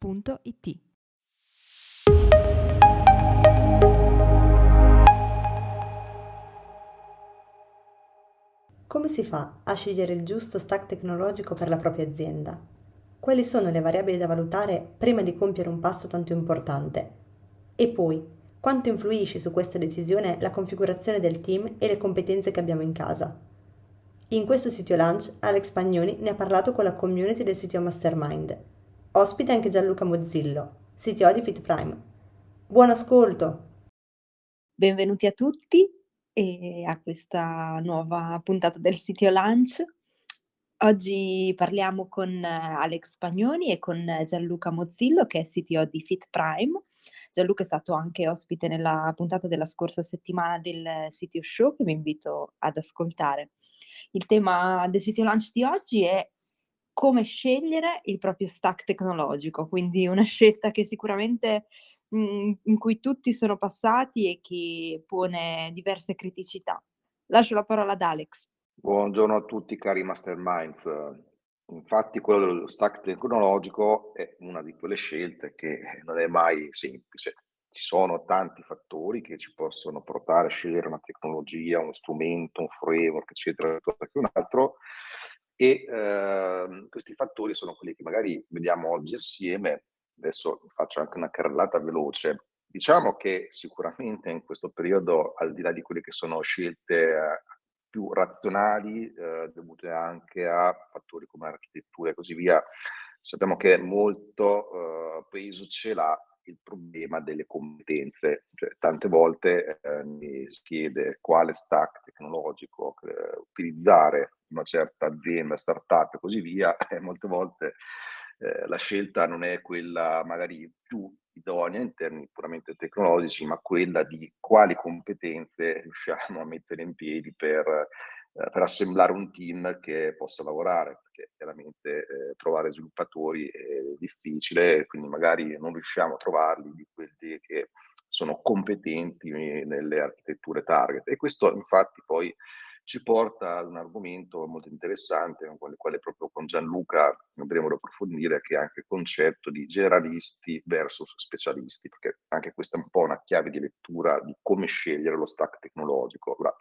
www.it. Come si fa a scegliere il giusto stack tecnologico per la propria azienda? Quali sono le variabili da valutare prima di compiere un passo tanto importante? E poi, quanto influisce su questa decisione la configurazione del team e le competenze che abbiamo in casa? In questo sito lunch Alex Pagnoni ne ha parlato con la community del sito Mastermind Ospite anche Gianluca Mozzillo, CTO di FitPrime. Buon ascolto! Benvenuti a tutti e a questa nuova puntata del Sitio Lunch. Oggi parliamo con Alex Spagnoni e con Gianluca Mozzillo, che è CTO di FitPrime. Gianluca è stato anche ospite nella puntata della scorsa settimana del Sitio Show, che vi invito ad ascoltare. Il tema del Sitio Lunch di oggi è come scegliere il proprio stack tecnologico, quindi una scelta che sicuramente mh, mhmm, in cui tutti sono passati e che pone diverse criticità. Lascio la parola ad Alex. Buongiorno a tutti cari masterminds. Infatti quello dello stack tecnologico è una di quelle scelte che non è mai semplice. Ci sono tanti fattori che ci possono portare a scegliere una tecnologia, uno strumento, un framework, eccetera, che altro e eh, questi fattori sono quelli che magari vediamo oggi assieme. Adesso faccio anche una carrellata veloce. Diciamo che sicuramente in questo periodo, al di là di quelle che sono scelte eh, più razionali, eh, dovute anche a fattori come architettura e così via, sappiamo che molto eh, peso ce l'ha il problema delle competenze. Cioè, tante volte eh, mi si chiede quale stack tecnologico eh, utilizzare una certa azienda, startup e così via, e molte volte eh, la scelta non è quella magari più idonea in termini puramente tecnologici, ma quella di quali competenze riusciamo a mettere in piedi per, per assemblare un team che possa lavorare, perché chiaramente eh, trovare sviluppatori è difficile, quindi magari non riusciamo a trovarli di quelli che sono competenti nelle architetture target. E questo infatti poi ci porta ad un argomento molto interessante, con il quale proprio con Gianluca andremo ad approfondire, che è anche il concetto di generalisti versus specialisti, perché anche questa è un po' una chiave di lettura di come scegliere lo stack tecnologico. Ora,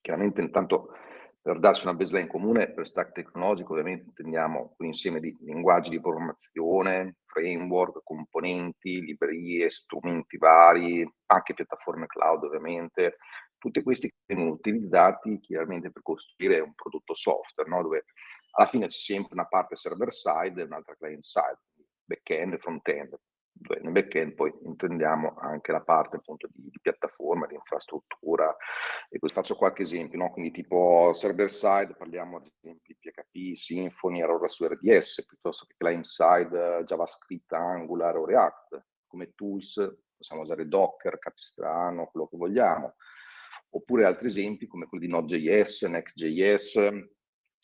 chiaramente intanto per darci una baseline comune, per stack tecnologico ovviamente intendiamo un insieme di linguaggi di programmazione, framework, componenti, librerie, strumenti vari, anche piattaforme cloud ovviamente, tutti questi vengono utilizzati chiaramente per costruire un prodotto software, no? dove alla fine c'è sempre una parte server side e un'altra client side, back-end e front-end. Nel back-end poi intendiamo anche la parte appunto di, di piattaforma, di infrastruttura. E qui faccio qualche esempio, no? quindi tipo server side parliamo ad esempio di PHP, Symfony, Aurora su RDS, piuttosto che client side JavaScript, Angular o React. Come tools possiamo usare Docker, Capistrano, quello che vogliamo oppure altri esempi come quelli di Node.js, Next.js,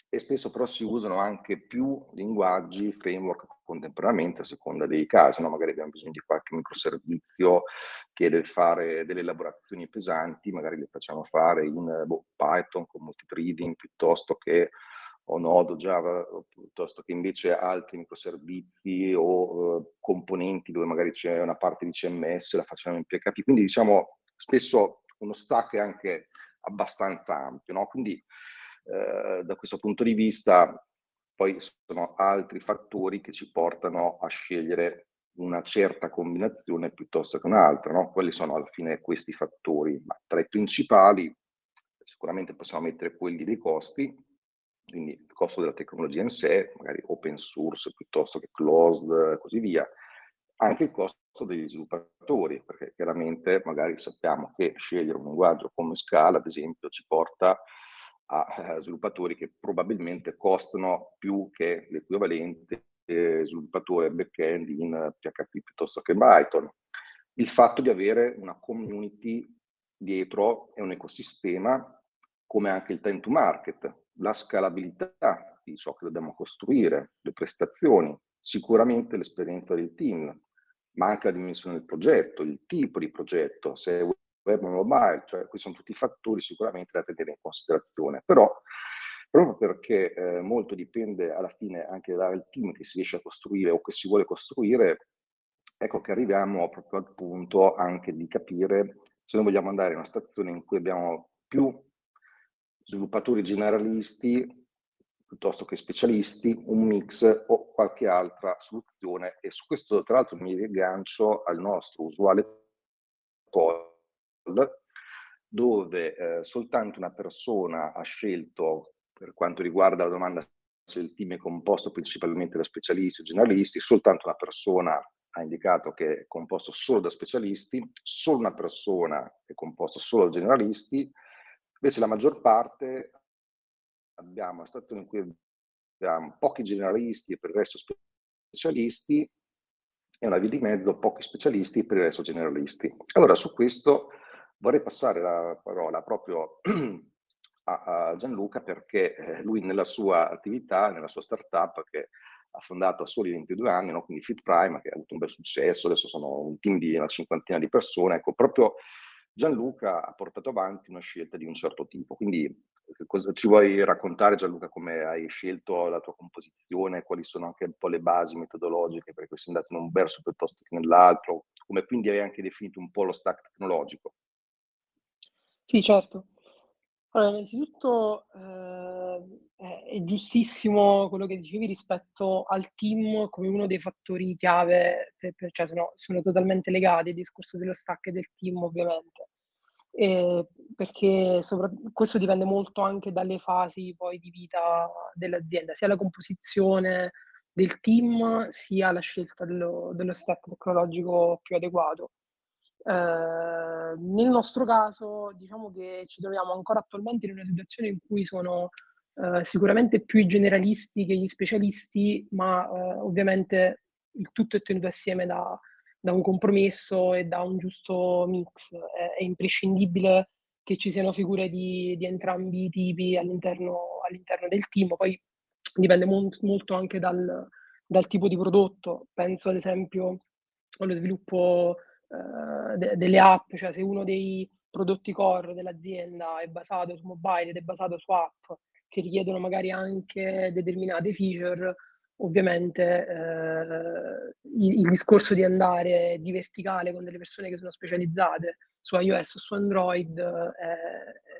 e spesso però si usano anche più linguaggi, framework contemporaneamente a seconda dei casi, no? magari abbiamo bisogno di qualche microservizio che deve fare delle elaborazioni pesanti, magari le facciamo fare in boh, Python con multithreading piuttosto che o Node o Java, piuttosto che invece altri microservizi o uh, componenti dove magari c'è una parte di CMS, la facciamo in PHP. Quindi diciamo spesso uno stack anche abbastanza ampio, no? Quindi eh, da questo punto di vista poi sono altri fattori che ci portano a scegliere una certa combinazione piuttosto che un'altra, no? Quali sono alla fine questi fattori? Ma tra i principali sicuramente possiamo mettere quelli dei costi, quindi il costo della tecnologia in sé, magari open source piuttosto che closed e così via, anche il costo degli sviluppatori, perché chiaramente magari sappiamo che scegliere un linguaggio come Scala, ad esempio, ci porta a, eh, sviluppatori che probabilmente costano più che l'equivalente sviluppatore back-end in PHP piuttosto che Python. Il fatto di avere una community dietro e un ecosistema come anche il time to market, la scalabilità di ciò che dobbiamo costruire, le prestazioni, sicuramente l'esperienza del team, ma anche la dimensione del progetto, il tipo di progetto, se è web mobile, cioè questi sono tutti fattori sicuramente da tenere in considerazione. Però proprio perché eh, molto dipende alla fine anche dal team che si riesce a costruire o che si vuole costruire, ecco che arriviamo proprio al punto anche di capire se noi vogliamo andare in una situazione in cui abbiamo più sviluppatori generalisti piuttosto che specialisti, un mix o qualche altra soluzione e su questo tra l'altro mi rigancio al nostro usuale poll dove eh, soltanto una persona ha scelto per quanto riguarda la domanda se il team è composto principalmente da specialisti o generalisti, soltanto una persona ha indicato che è composto solo da specialisti, solo una persona è composta solo da generalisti, invece la maggior parte abbiamo una situazione in cui abbiamo pochi generalisti e per il resto specialisti e una via di mezzo pochi specialisti e per il resto generalisti. Allora su questo vorrei passare la parola proprio a, Gianluca perché eh, lui nella sua attività, nella sua startup che ha fondato a soli 22 anni, no? quindi Fit Prime, che ha avuto un bel successo, adesso sono un team di una cinquantina di persone, ecco, proprio Gianluca ha portato avanti una scelta di un certo tipo. Quindi eh, cosa, ci vuoi raccontare Gianluca come hai scelto la tua composizione, quali sono anche un po' le basi metodologiche, perché sei andato in un verso piuttosto che nell'altro, come quindi hai anche definito un po' lo stack tecnologico? Sì, certo. Allora, innanzitutto eh, è giustissimo quello che dicevi rispetto al team come uno dei fattori chiave, per, per, cioè sono, sono, totalmente legati al discorso dello stack e del team ovviamente, e perché sopra, questo dipende molto anche dalle fasi poi di vita dell'azienda, sia la composizione del team sia la scelta dello, dello stack tecnologico più adeguato. Eh, nel nostro caso diciamo che ci troviamo ancora attualmente in una situazione in cui sono eh, sicuramente più i generalisti che gli specialisti, ma eh, ovviamente il tutto è tenuto assieme da, da, un compromesso e da un giusto mix. È, è imprescindibile che ci siano figure di, di entrambi i tipi all'interno, all'interno, del team, poi dipende molto, molto anche dal, dal, tipo di prodotto. Penso ad esempio allo sviluppo eh, de- delle app, cioè se uno dei prodotti core dell'azienda è basato su mobile ed è basato su app che richiedono magari anche determinate feature, ovviamente eh, il, il, discorso di andare di verticale con delle persone che sono specializzate su iOS o su Android è,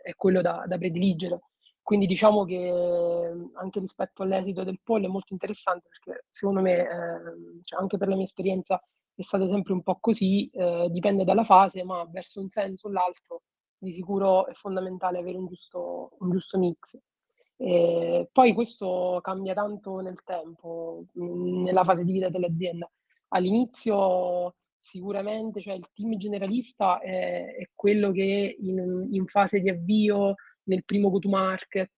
è quello da, da, prediligere. Quindi diciamo che anche rispetto all'esito del poll è molto interessante perché secondo me, eh, cioè anche per la mia esperienza, è stato sempre un po' così, eh, dipende dalla fase, ma verso un senso o l'altro di sicuro è fondamentale avere un giusto, un giusto mix. E poi questo cambia tanto nel tempo, mhmm, nella fase di vita dell'azienda. All'inizio sicuramente, cioè il team generalista è, è quello che in, in, fase di avvio, nel primo go to market,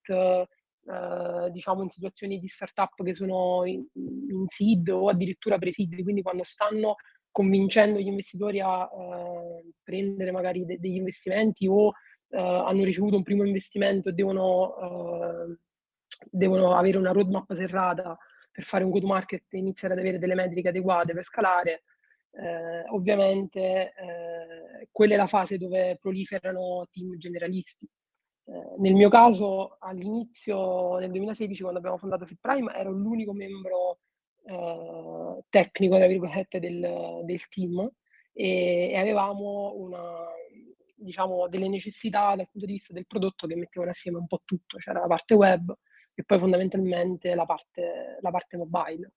eh, diciamo in situazioni di startup che sono in, in seed o addirittura pre-seed, quindi quando stanno convincendo gli investitori a eh, prendere magari de- degli investimenti o eh, hanno ricevuto un primo investimento e devono, eh, devono avere una roadmap serrata per fare un go-to-market e iniziare ad avere delle metriche adeguate per scalare, eh, ovviamente eh, quella è la fase dove proliferano team generalisti. Eh, nel mio caso, all'inizio, nel 2016, quando abbiamo fondato FitPrime, ero l'unico membro eh, tecnico, tra virgolette, del, del team e, e avevamo una, diciamo, delle necessità dal punto di vista del prodotto che mettevano assieme un po' tutto, c'era la parte web e poi fondamentalmente la parte, la parte mobile.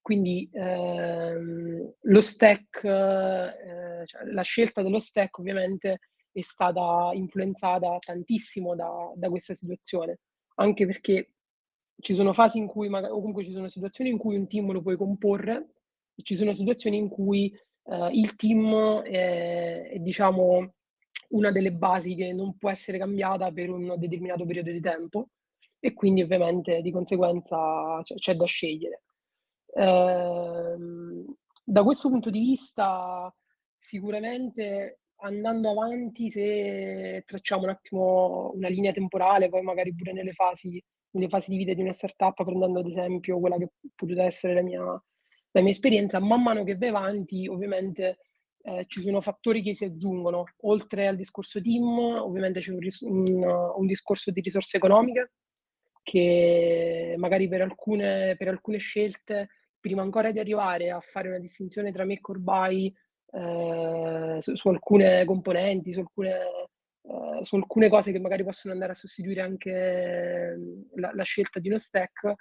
Quindi ehm, lo stack, eh, cioè la scelta dello stack ovviamente è stata influenzata tantissimo da, da questa situazione, anche perché ci sono fasi in cui, o comunque ci sono situazioni in cui un team lo puoi comporre, e ci sono situazioni in cui eh, il team è, è, diciamo, una delle basi che non può essere cambiata per un determinato periodo di tempo e quindi ovviamente di conseguenza c'è, c'è da scegliere. Ehm, da questo punto di vista, sicuramente andando avanti, se tracciamo un attimo una linea temporale, poi magari pure nelle fasi, nelle fasi di vita di una startup, prendendo ad esempio quella che è potuta essere la mia, la mia esperienza, man mano che vai avanti, ovviamente eh, ci sono fattori che si aggiungono. Oltre al discorso team, ovviamente c'è un, ris- un, un discorso di risorse economiche, che magari per alcune, per alcune scelte, prima ancora di arrivare a fare una distinzione tra make or buy eh, su, su, alcune componenti, su alcune, eh, su alcune, cose che magari possono andare a sostituire anche la, la, scelta di uno stack,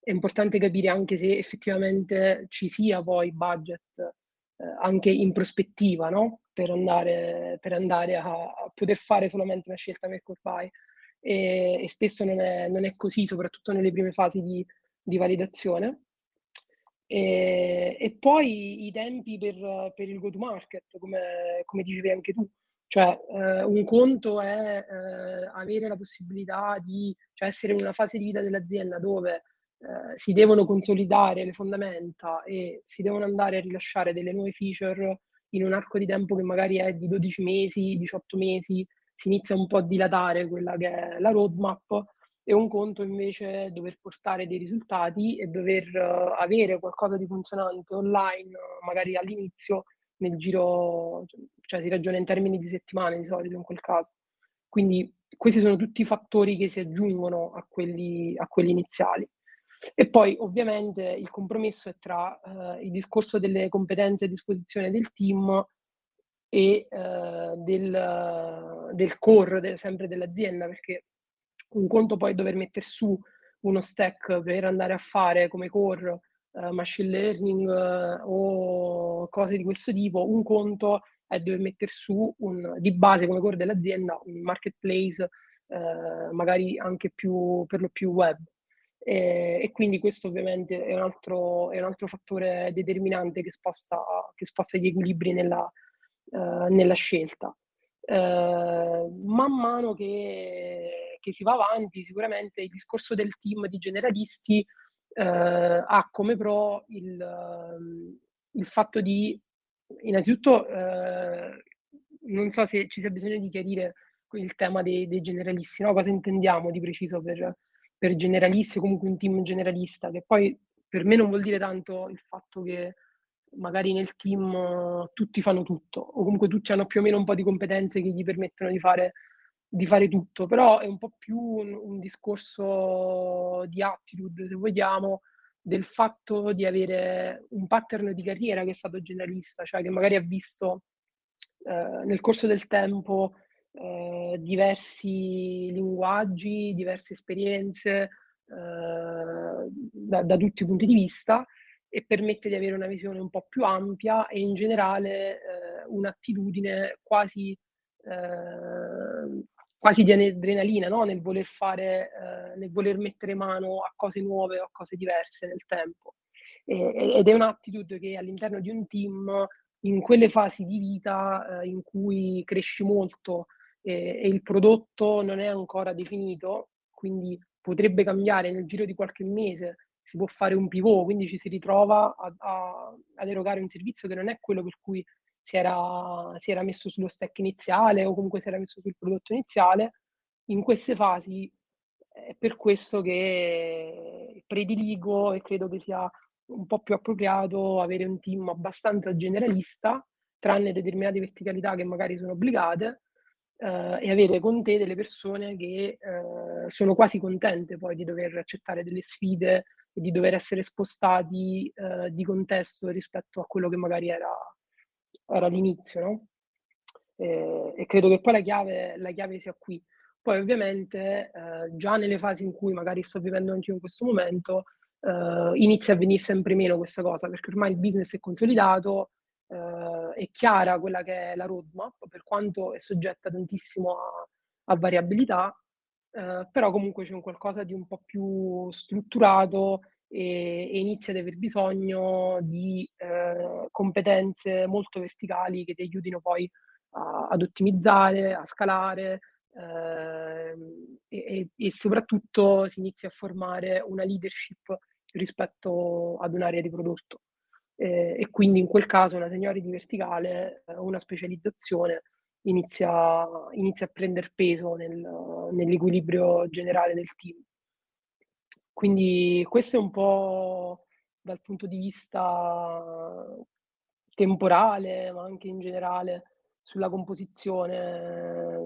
è importante capire anche se effettivamente ci sia poi budget eh, anche in prospettiva, no? per, andare, per andare a, a, poter fare solamente una scelta or buy e, e spesso non è, non è, così, soprattutto nelle prime fasi di, di validazione. E, e, poi i tempi per, per il go-to-market, come, come, dicevi anche tu. Cioè, eh, un conto è eh, avere la possibilità di cioè essere in una fase di vita dell'azienda dove eh, si devono consolidare le fondamenta e si devono andare a rilasciare delle nuove feature in un arco di tempo che magari è di 12 mesi, 18 mesi, si inizia un po' a dilatare quella che è la roadmap e un conto invece dover portare dei risultati e dover uh, avere qualcosa di funzionante online, magari all'inizio, nel giro, cioè si ragiona in termini di settimane di solito in quel caso. Quindi questi sono tutti fattori che si aggiungono a quelli, a quelli iniziali. E poi ovviamente il compromesso è tra uh, il discorso delle competenze a disposizione del team e eh, del, del, core de, sempre dell'azienda, perché un conto poi dover mettere su uno stack per andare a fare come core eh, machine learning eh, o cose di questo tipo, un conto è dover mettere su un, di base come core dell'azienda un marketplace, eh, magari anche più, per lo più web. E, e, quindi questo ovviamente è un altro, è un altro fattore determinante che sposta, che sposta gli equilibri nella, nella scelta. Man mano che, che, si va avanti, sicuramente il discorso del team di generalisti eh, ha come pro il, ehm, il fatto di, innanzitutto, eh, non so se ci sia bisogno di chiarire il tema dei, dei generalisti, no? cosa intendiamo di preciso per, per generalisti comunque un team generalista, che poi per me non vuol dire tanto il fatto che magari nel team tutti fanno tutto, o comunque tutti hanno più o meno un po' di competenze che gli permettono di fare, di fare tutto, però è un po' più un, un, discorso di attitude, se vogliamo, del fatto di avere un pattern di carriera che è stato generalista, cioè che magari ha visto eh, nel corso del tempo eh, diversi linguaggi, diverse esperienze eh, da, da tutti i punti di vista e permette di avere una visione un po' più ampia e in generale eh, un'attitudine quasi, eh, quasi di adrenalina no? nel voler fare, eh, nel voler mettere mano a cose nuove o a cose diverse nel tempo. E, ed è un'attitude che all'interno di un team, in quelle fasi di vita eh, in cui cresci molto e, e il prodotto non è ancora definito, quindi potrebbe cambiare nel giro di qualche mese si può fare un pivot, quindi ci si ritrova a, a, ad erogare un servizio che non è quello per cui si era, si era messo sullo stack iniziale o comunque si era messo sul prodotto iniziale. In queste fasi è per questo che prediligo e credo che sia un po' più appropriato avere un team abbastanza generalista, tranne determinate verticalità che magari sono obbligate, eh, e avere con te delle persone che eh, sono quasi contente poi di dover accettare delle sfide e di dover essere spostati eh, di contesto rispetto a quello che magari era, era l'inizio, no? E, e, credo che poi la chiave, la chiave sia qui. Poi ovviamente eh, già nelle fasi in cui magari sto vivendo anche io in questo momento, eh, inizia a venire sempre meno questa cosa, perché ormai il business è consolidato, eh, è chiara quella che è la roadmap, per quanto è soggetta tantissimo a, a variabilità, eh, però comunque c'è un qualcosa di un po' più strutturato e, e inizia ad aver bisogno di eh, competenze molto verticali che ti aiutino poi a, ad ottimizzare, a scalare eh, e, e, soprattutto si inizia a formare una leadership rispetto ad un'area di prodotto. Eh, e quindi in quel caso una seniority verticale, eh, una specializzazione inizia, inizia, a prendere peso nel, nell'equilibrio generale del team. Quindi questo è un po' dal punto di vista temporale, ma anche in generale sulla composizione,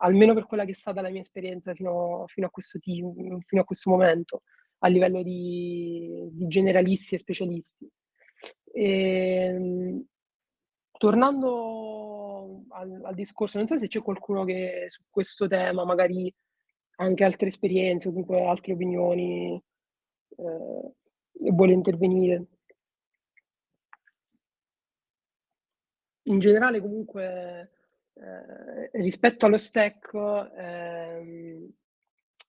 almeno per quella che è stata la mia esperienza fino, fino a questo team, fino a questo momento, a livello di, di generalisti e specialisti. E, ehm, tornando al, al, discorso, non so se c'è qualcuno che su questo tema, magari anche altre esperienze, comunque altre opinioni, eh, vuole intervenire. In generale, comunque, eh, rispetto allo stack, eh,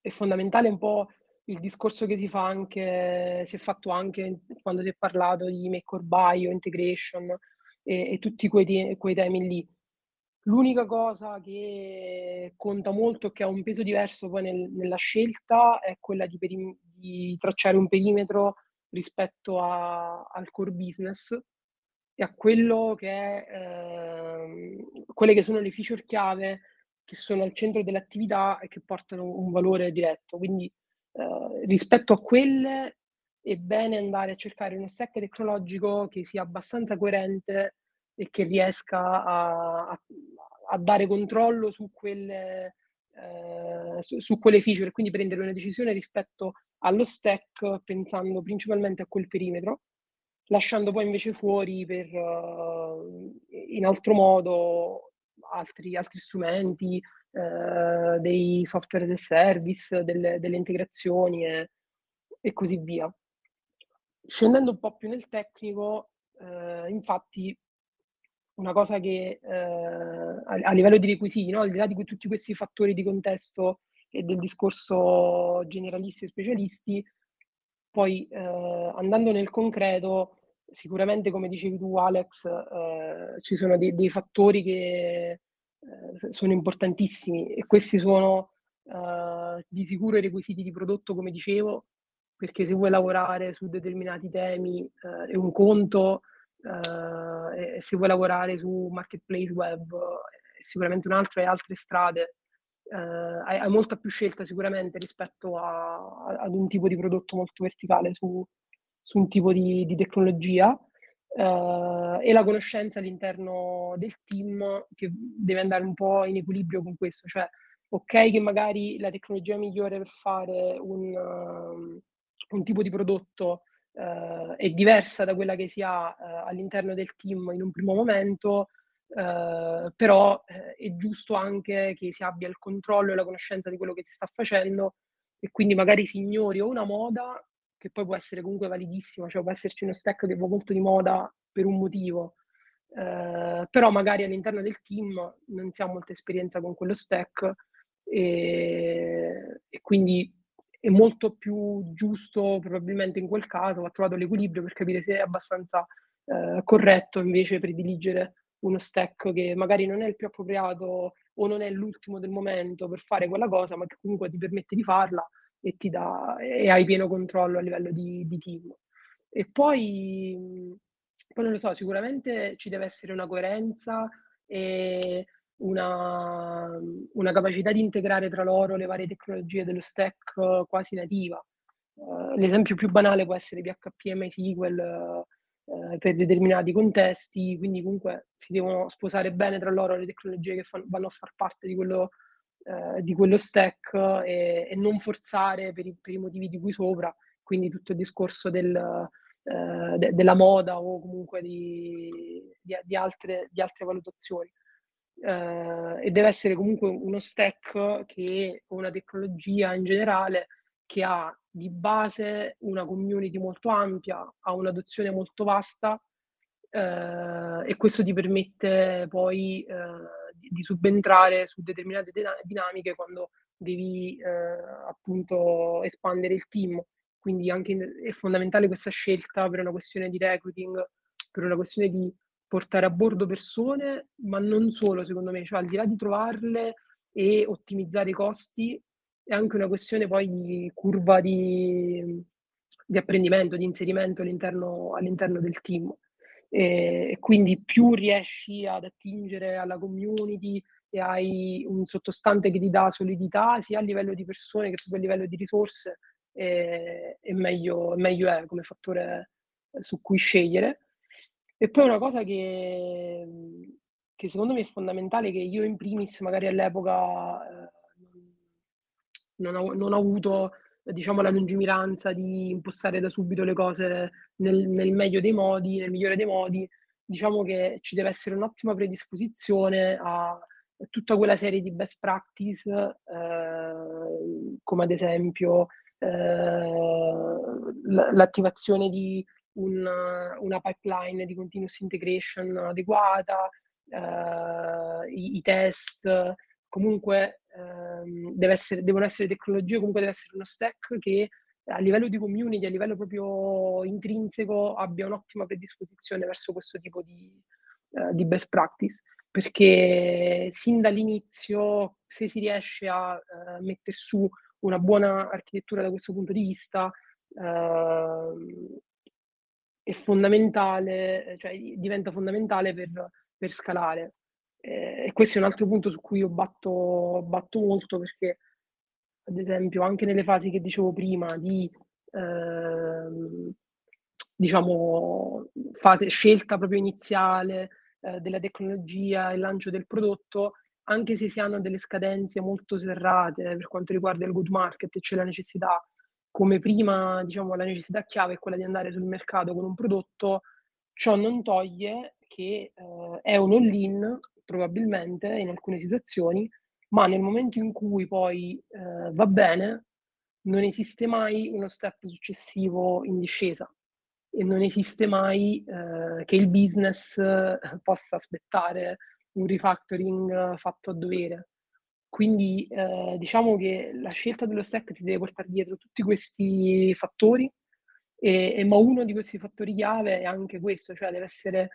è fondamentale un po' il discorso che si fa anche, si è fatto anche quando si è parlato di make or buy o integration e, e tutti quei, quei temi lì. L'unica cosa che conta molto che ha un peso diverso poi nel, nella scelta è quella di, perim- di, tracciare un perimetro rispetto a, al core business e a quello che è, eh, quelle che sono le feature chiave che sono al centro dell'attività e che portano un valore diretto. Quindi eh, rispetto a quelle è bene andare a cercare uno stack tecnologico che sia abbastanza coerente e che riesca a, a, a dare controllo su quelle, eh, su, su quelle feature, quindi prendere una decisione rispetto allo stack pensando principalmente a quel perimetro, lasciando poi invece fuori per, uh, in altro modo altri, altri strumenti, uh, dei software as a service, delle, delle integrazioni e, e, così via. Scendendo un po' più nel tecnico, uh, infatti una cosa che a, a, livello di requisiti, no? al di là di tutti questi fattori di contesto e del discorso generalisti e specialisti, poi eh, andando nel concreto, sicuramente come dicevi tu Alex, eh, ci sono dei, dei fattori che eh, sono importantissimi e questi sono eh, di sicuro i requisiti di prodotto, come dicevo, perché se vuoi lavorare su determinati temi eh, è un conto, eh, e se vuoi lavorare su marketplace web è sicuramente un altro e altre strade. Eh, hai, hai, molta più scelta sicuramente rispetto a, a, ad un tipo di prodotto molto verticale su, su un tipo di, di tecnologia. Eh, e la conoscenza all'interno del team che deve andare un po' in equilibrio con questo, cioè ok che magari la tecnologia migliore per fare un, um, un tipo di prodotto uh, è diversa da quella che si ha uh, all'interno del team in un primo momento, eh, però eh, è giusto anche che si abbia il controllo e la conoscenza di quello che si sta facendo e quindi magari si ignori o una moda che poi può essere comunque validissima, cioè può esserci uno stack che va molto di moda per un motivo, eh, però magari all'interno del team non si ha molta esperienza con quello stack e, e quindi è molto più giusto probabilmente in quel caso, va trovato l'equilibrio per capire se è abbastanza eh, corretto invece prediligere uno stack che magari non è il più appropriato o non è l'ultimo del momento per fare quella cosa, ma che comunque ti permette di farla e ti dà e hai pieno controllo a livello di, di team. E poi, poi non lo so, sicuramente ci deve essere una coerenza e una, una, capacità di integrare tra loro le varie tecnologie dello stack quasi nativa. Uh, l'esempio più banale può essere PHP e MySQL eh, per determinati contesti, quindi comunque si devono sposare bene tra loro le tecnologie che fanno, vanno a far parte di quello, eh, di quello stack e, e, non forzare per i, per i, motivi di cui sopra, quindi tutto il discorso del, eh, de, della moda o comunque di, di, di altre, altre, valutazioni. Uh, e deve essere comunque uno stack che una tecnologia in generale che ha di base una community molto ampia, ha un'adozione molto vasta eh, e questo ti permette poi eh, di, di, subentrare su determinate dinamiche quando devi eh, appunto espandere il team. Quindi anche in, è fondamentale questa scelta per una questione di recruiting, per una questione di portare a bordo persone, ma non solo secondo me, cioè al di là di trovarle e ottimizzare i costi, è anche una questione poi di curva di, di apprendimento, di inserimento all'interno, all'interno del team. E quindi più riesci ad attingere alla community e hai un sottostante che ti dà solidità sia a livello di persone che a livello di risorse, e, e meglio, meglio è come fattore su cui scegliere. E poi una cosa che, che secondo me è fondamentale, che io in primis magari all'epoca eh, non, ho, non ho avuto diciamo, la lungimiranza di impostare da subito le cose nel, nel, meglio dei modi, nel migliore dei modi, diciamo che ci deve essere un'ottima predisposizione a tutta quella serie di best practice, eh, come ad esempio eh, l'attivazione di un, una pipeline di continuous integration adeguata, eh, i, i, test, comunque ehm, essere, devono essere tecnologie, comunque deve essere uno stack che a livello di community, a livello proprio intrinseco, abbia un'ottima predisposizione verso questo tipo di, uh, di best practice, perché sin dall'inizio, se si riesce a uh, mettere su una buona architettura da questo punto di vista, uh, è fondamentale, cioè diventa fondamentale per, per scalare. Eh, e questo è un altro punto su cui io batto, batto molto perché, ad esempio, anche nelle fasi che dicevo prima di eh, diciamo, fase scelta proprio iniziale eh, della tecnologia e lancio del prodotto, anche se si hanno delle scadenze molto serrate per quanto riguarda il good market c'è la necessità, come prima, diciamo, la necessità chiave è quella di andare sul mercato con un prodotto, ciò non toglie che eh, è un all-in probabilmente in alcune situazioni, ma nel momento in cui poi eh, va bene, non esiste mai uno step successivo in discesa e non esiste mai eh, che il business eh, possa aspettare un refactoring fatto a dovere. Quindi eh, diciamo che la scelta dello stack ti deve portare dietro tutti questi fattori, e, e, ma uno di questi fattori chiave è anche questo, cioè deve essere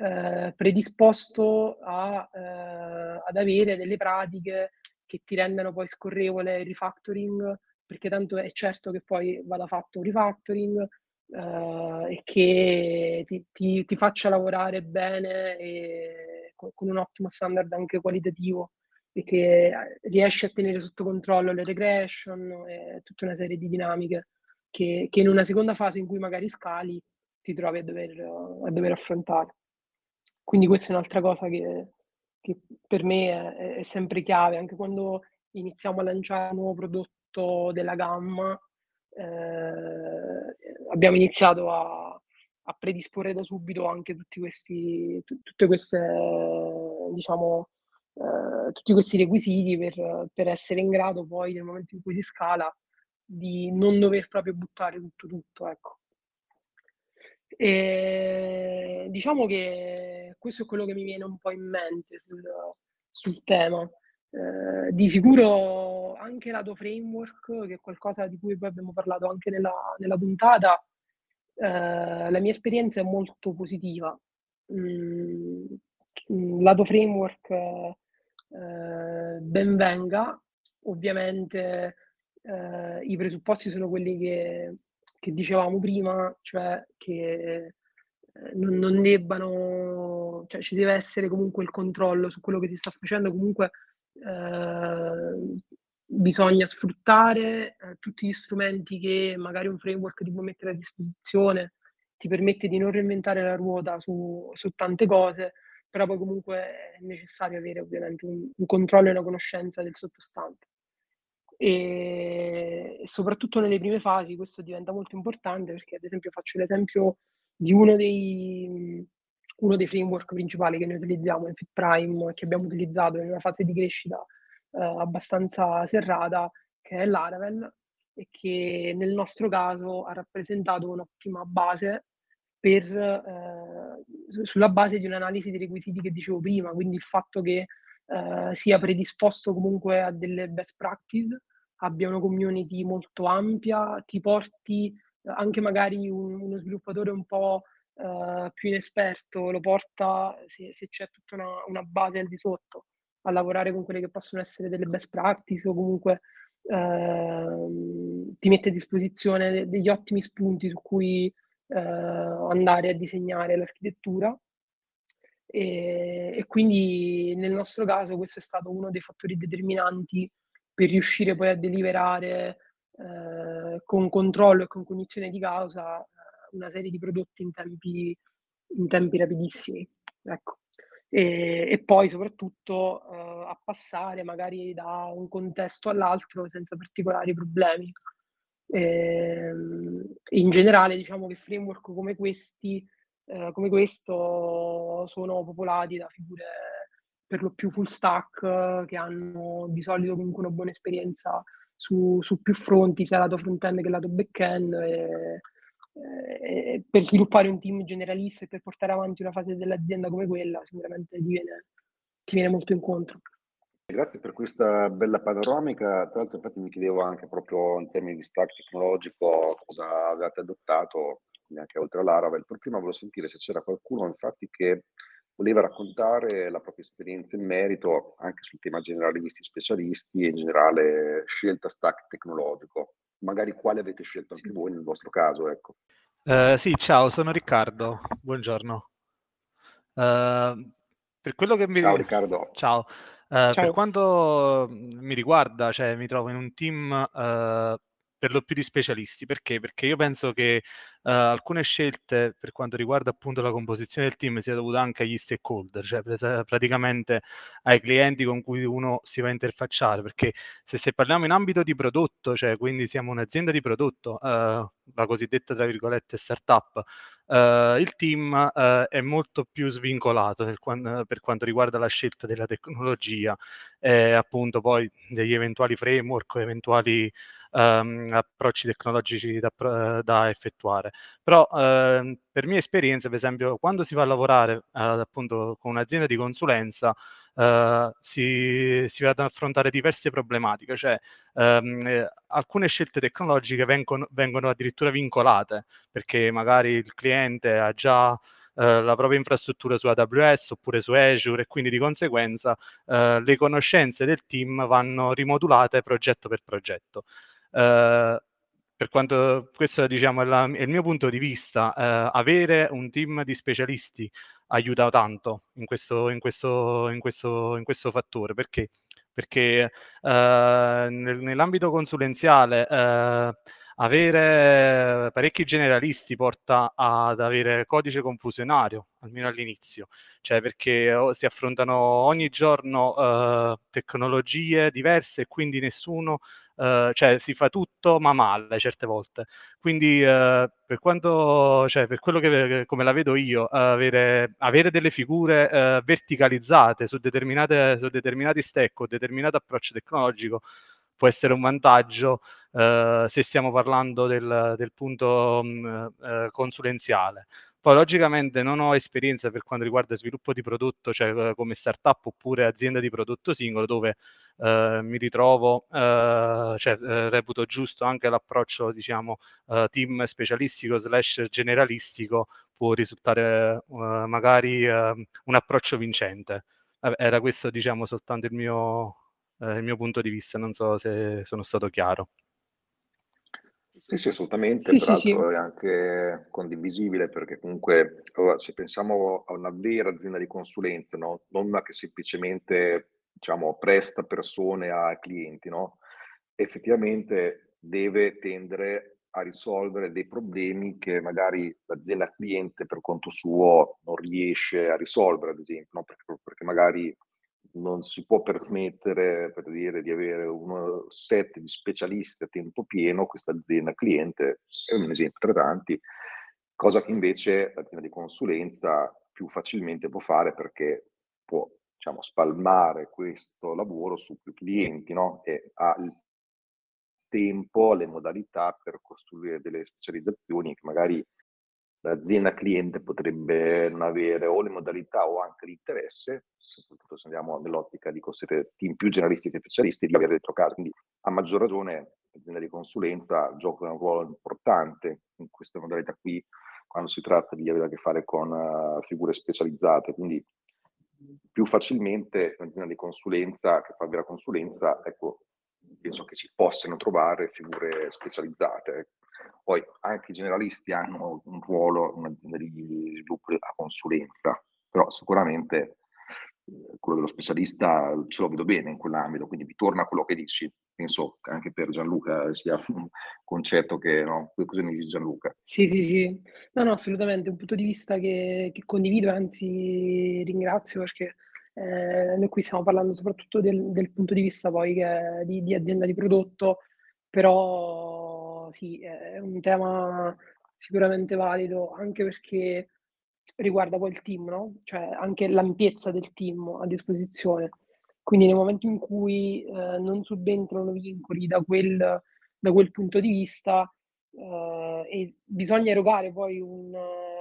eh, predisposto a, eh, ad avere delle pratiche che ti rendano poi scorrevole il refactoring, perché tanto è certo che poi vada fatto un refactoring eh, e che ti, ti, ti, faccia lavorare bene e con, con, un ottimo standard anche qualitativo e che riesci a tenere sotto controllo le regression e tutta una serie di dinamiche che, che in una seconda fase in cui magari scali ti trovi a dover, a dover affrontare. Quindi questa è un'altra cosa che, che per me è, è, sempre chiave, anche quando iniziamo a lanciare un nuovo prodotto della gamma, eh, abbiamo iniziato a, a, predisporre da subito anche tutti questi, t- tutte queste, diciamo, eh, tutti questi requisiti per, per essere in grado poi nel momento in cui si scala di non dover proprio buttare tutto tutto, ecco. E diciamo che questo è quello che mi viene un po' in mente sul, sul tema. Eh, di sicuro anche lato framework, che è qualcosa di cui poi abbiamo parlato anche nella, nella puntata, eh, la mia esperienza è molto positiva. Mm, lato framework eh, ben venga, ovviamente eh, i presupposti sono quelli che che dicevamo prima, cioè che eh, non, non, debbano, cioè ci deve essere comunque il controllo su quello che si sta facendo, comunque eh, bisogna sfruttare eh, tutti gli strumenti che magari un framework ti può mettere a disposizione, ti permette di non reinventare la ruota su, su tante cose, però poi comunque è necessario avere ovviamente un, un controllo e una conoscenza del sottostante. E soprattutto nelle prime fasi questo diventa molto importante perché ad esempio faccio l'esempio di uno dei, uno dei framework principali che noi utilizziamo in Fit Prime che abbiamo utilizzato in una fase di crescita eh, abbastanza serrata che è l'Aravel e che nel nostro caso ha rappresentato un'ottima base per, eh, sulla base di un'analisi dei requisiti che dicevo prima, quindi il fatto che eh, sia predisposto comunque a delle best practice, abbia una community molto ampia, ti porti eh, anche magari un, uno sviluppatore un po' uh, più inesperto, lo porta, se, se c'è tutta una, una, base al di sotto, a lavorare con quelle che possono essere delle best practice o comunque eh, ti mette a disposizione degli ottimi spunti su cui eh, andare a disegnare l'architettura. E, e, quindi nel nostro caso questo è stato uno dei fattori determinanti per riuscire poi a deliberare eh, con controllo e con cognizione di causa una serie di prodotti in tempi, in tempi rapidissimi. Ecco. E, e, poi soprattutto uh, a passare magari da un contesto all'altro senza particolari problemi. E, ehm, in generale diciamo che framework come questi, uh, come questo, sono popolati da figure per lo più full stack che hanno di solito comunque una buona esperienza su, su più fronti, sia lato front-end che lato back-end. E, eh, per sviluppare un team generalista e per portare avanti una fase dell'azienda come quella, sicuramente ti viene, ti viene molto incontro. Grazie per questa bella panoramica. Tra l'altro, infatti, mi chiedevo anche proprio in termini di stack tecnologico cosa avete adottato, anche oltre all'Aravel. Per prima volevo sentire se c'era qualcuno, infatti, che voleva raccontare la propria esperienza in merito anche sul tema generalisti, specialisti e in generale scelta stack tecnologico magari quale avete scelto anche voi nel vostro caso, ecco. Uh, sì, ciao, sono Riccardo, buongiorno. Uh, per quello che mi... Ciao Riccardo. Ciao. Ciao. Per quanto mi riguarda, cioè, mi trovo in un team per lo più di specialisti. Perché? Perché io penso che uh, alcune scelte per quanto riguarda appunto la composizione del team sia dovuta anche agli stakeholder, cioè praticamente ai clienti con cui uno si va a interfacciare. Perché se, se parliamo in ambito di prodotto, cioè quindi siamo un'azienda di prodotto, uh, la cosiddetta tra virgolette startup, Uh, il team uh, è molto più svincolato per, per, quanto riguarda la scelta della tecnologia e appunto poi degli eventuali framework o eventuali um, approcci tecnologici da, da effettuare. Però uh, per mia esperienza, per esempio, quando si va a lavorare appunto con un'azienda di consulenza, Uh, si, si, va ad affrontare diverse problematiche, cioè um, eh, alcune scelte tecnologiche vengono, vengono, addirittura vincolate perché magari il cliente ha già uh, la propria infrastruttura su AWS oppure su Azure e quindi di conseguenza uh, le conoscenze del team vanno rimodulate progetto per progetto. Per quanto questo diciamo, è, la, è, il mio punto di vista, avere un team di specialisti aiuta tanto in questo, in questo, in questo, in questo fattore. Perché? Perché uh, nel, nell'ambito consulenziale uh, avere parecchi generalisti porta ad avere codice confusionario, almeno all'inizio, cioè perché oh, si affrontano ogni giorno uh, tecnologie diverse e quindi nessuno Uh, cioè si fa tutto ma male certe volte. Quindi uh, per quanto, cioè per quello che come la vedo io, avere, avere delle figure uh, verticalizzate su, su determinati stack o determinato approccio tecnologico può essere un vantaggio se stiamo parlando del, del punto mh, mm, consulenziale. Poi logicamente non ho esperienza per quanto riguarda sviluppo di prodotto, cioè come startup oppure azienda di prodotto singolo, dove eh, mi ritrovo, eh, cioè eh, reputo giusto anche l'approccio, diciamo, eh, team specialistico slash generalistico può risultare eh, magari eh, un approccio vincente. Era questo, diciamo, soltanto il mio, il mio punto di vista, non so se sono stato chiaro. Sì, sì, assolutamente, Sì, sì, sì. è anche condivisibile perché comunque allora, se pensiamo a una vera azienda di consulenza, no? Non una che semplicemente diciamo, presta persone a clienti, no? Effettivamente deve tendere a risolvere dei problemi che magari l'azienda cliente per conto suo non riesce a risolvere, ad esempio, no? Perché, perché magari non si può permettere, per dire, di avere un set di specialisti a tempo pieno, questa azienda cliente è un esempio tra tanti, cosa che invece l'azienda di consulenza più facilmente può fare perché può diciamo, spalmare questo lavoro su più clienti no? e ha il tempo, le modalità per costruire delle specializzazioni che magari l'azienda cliente potrebbe non avere o le modalità o anche l'interesse soprattutto se andiamo nell'ottica di costruire team più generalisti che specialisti, di avere dentro casa. Quindi a maggior ragione l'azienda di consulenza gioca un ruolo importante in queste modalità qui quando si tratta di avere a che fare con uh, figure specializzate. Quindi più facilmente un'azienda di consulenza che fa vera consulenza, ecco, penso che si possano trovare figure specializzate. Poi anche i generalisti hanno un ruolo in un'azienda di sviluppo a consulenza, però sicuramente eh, quello dello specialista ce lo vedo bene in quell'ambito, quindi mi a quello che dici. Penso che anche per Gianluca sia un concetto che, no? Cosa ne dici Gianluca? Sì, sì, sì. No, no, assolutamente, un punto di vista che, che condivido, anzi ringrazio perché eh, noi qui stiamo parlando soprattutto del, del punto di vista poi che, di, di azienda di prodotto, però sì, è un tema sicuramente valido, anche perché riguarda poi il team, no? Cioè anche l'ampiezza del team a disposizione. Quindi nel momento in cui eh, non subentrano vincoli da quel, da quel punto di vista eh, e bisogna erogare poi un,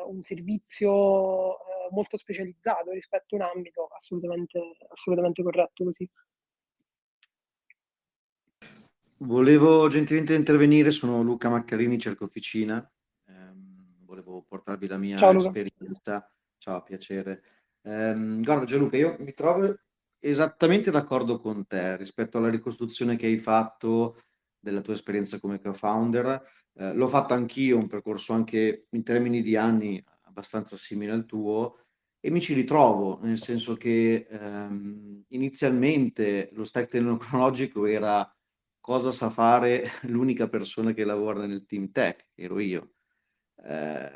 un servizio molto specializzato rispetto a un ambito assolutamente, assolutamente corretto così. Volevo gentilmente intervenire, sono Luca Maccarini, cerco officina volevo portarvi la mia Ciao, esperienza. Ciao, piacere. Ehm, guarda Gianluca, io mi trovo esattamente d'accordo con te rispetto alla ricostruzione che hai fatto della tua esperienza come co-founder. Eh, l'ho fatto anch'io, un percorso anche in termini di anni abbastanza simile al tuo e mi ci ritrovo, nel senso che ehm, inizialmente lo stack tecnologico era cosa sa fare l'unica persona che lavora nel team tech, ero io. Eh,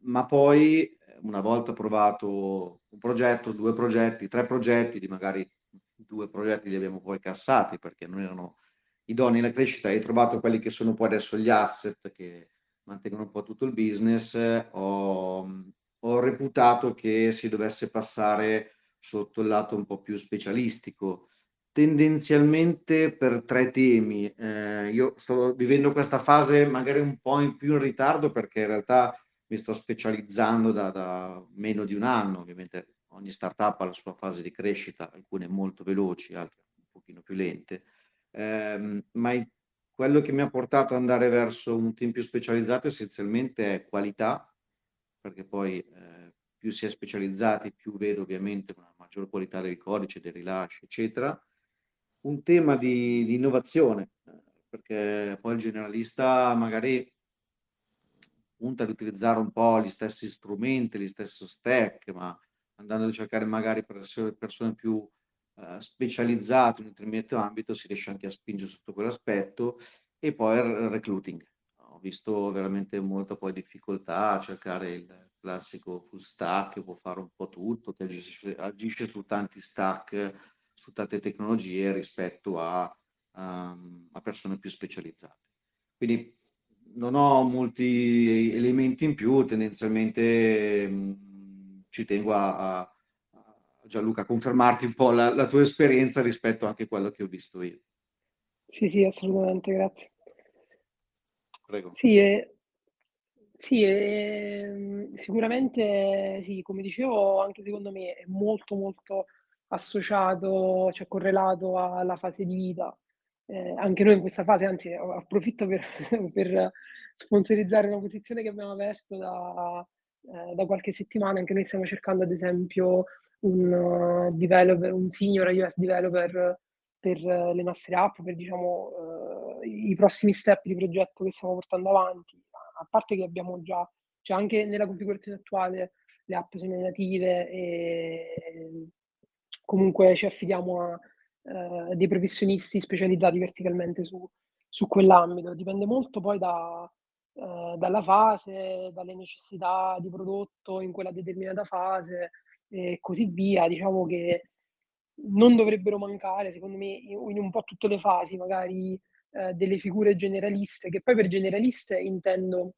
ma poi una volta provato un progetto, due progetti, tre progetti, di magari due progetti li abbiamo poi cassati perché non erano idonei alla crescita, hai trovato quelli che sono poi adesso gli asset che mantengono un po' tutto il business, ho, ho reputato che si dovesse passare sotto il lato un po' più specialistico tendenzialmente per tre temi. Eh, io sto vivendo questa fase magari un po' in più in ritardo perché in realtà mi sto specializzando da, da meno di un anno, ovviamente ogni startup ha la sua fase di crescita, alcune molto veloci, altre un pochino più lente, eh, ma quello che mi ha portato ad andare verso un team più specializzato essenzialmente è qualità, perché poi eh, più si è specializzati, più vedo ovviamente una maggior qualità del codice, del rilascio, eccetera, un tema di, di innovazione, perché poi il generalista magari punta ad utilizzare un po' gli stessi strumenti, gli stessi stack, ma andando a cercare magari persone più uh, specializzate in un determinato ambito si riesce anche a spingere sotto quell'aspetto e poi il recruiting. Ho visto veramente molta poi difficoltà a cercare il classico full stack che può fare un po' tutto, che agisce, agisce su tanti stack su tante tecnologie rispetto a, um, a persone più specializzate. Quindi non ho molti elementi in più, tendenzialmente mh, mm, ci tengo a, a, Gianluca confermarti un po' la, la, tua esperienza rispetto anche a quello che ho visto io. Sì, sì, assolutamente, grazie. Prego. Sì, eh, sì eh, sicuramente, sì, come dicevo, anche secondo me è molto, molto associato, cioè correlato alla fase di vita. Eh, anche noi in questa fase, anzi approfitto per, per sponsorizzare una posizione che abbiamo aperto da, eh, da, qualche settimana, anche noi stiamo cercando ad esempio un uh, developer, un senior iOS developer per uh, le nostre app, per diciamo uh, i prossimi step di progetto che stiamo portando avanti, a parte che abbiamo già, cioè anche nella configurazione attuale le app sono native e comunque ci affidiamo a eh, dei professionisti specializzati verticalmente su, su quell'ambito. Dipende molto poi da, eh, dalla fase, dalle necessità di prodotto in quella determinata fase e così via. Diciamo che non dovrebbero mancare, secondo me, in un po' tutte le fasi, magari eh, delle figure generaliste, che poi per generaliste intendo,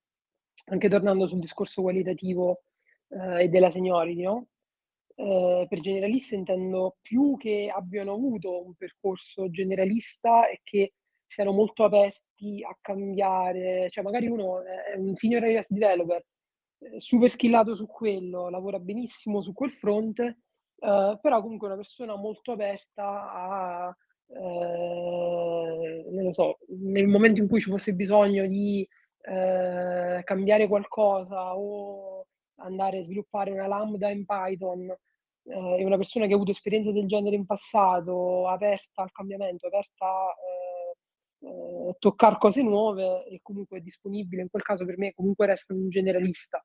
anche tornando sul discorso qualitativo eh, e della seniority, no? Eh, per generalista intendo più che abbiano avuto un percorso generalista e che siano molto aperti a cambiare, cioè magari uno è un senior iOS developer, super skillato su quello, lavora benissimo su quel fronte, eh, però comunque è una persona molto aperta a, eh, non lo so, nel momento in cui ci fosse bisogno di eh, cambiare qualcosa o andare a sviluppare una lambda in Python, eh, è una persona che ha avuto esperienze del genere in passato, aperta al cambiamento, aperta a eh, toccare cose nuove e comunque è disponibile, in quel caso per me comunque resta un generalista,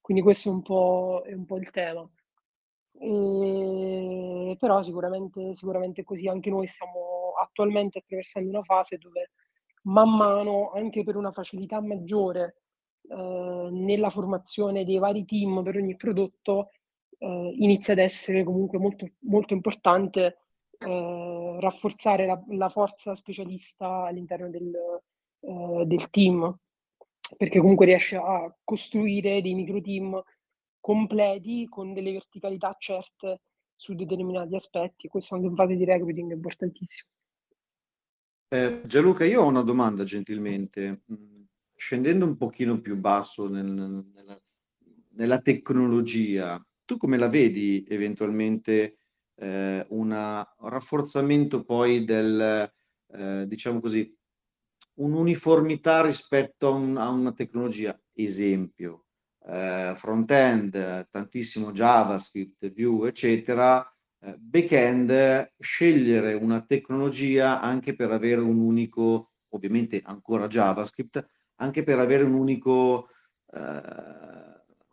quindi questo è un po', è un po il tema. E, però sicuramente, sicuramente così anche noi stiamo attualmente attraversando una fase dove man mano, anche per una facilità maggiore eh, nella formazione dei vari team per ogni prodotto, eh, inizia ad essere comunque molto, molto importante eh, rafforzare la, la, forza specialista all'interno del, eh, del team, perché comunque riesce a costruire dei micro team completi con delle verticalità certe su determinati aspetti. Questo anche in fase di recruiting è importantissimo. Eh, Gianluca, io ho una domanda gentilmente. Mm, scendendo un pochino più basso nel, nella, nella, tecnologia, tu come la vedi eventualmente eh, un rafforzamento poi del, eh, diciamo così, un'uniformità rispetto a, un, a una tecnologia? Esempio, eh, front-end, tantissimo JavaScript, Vue, eccetera, eh, back-end, scegliere una tecnologia anche per avere un unico, ovviamente ancora JavaScript, anche per avere un unico, eh,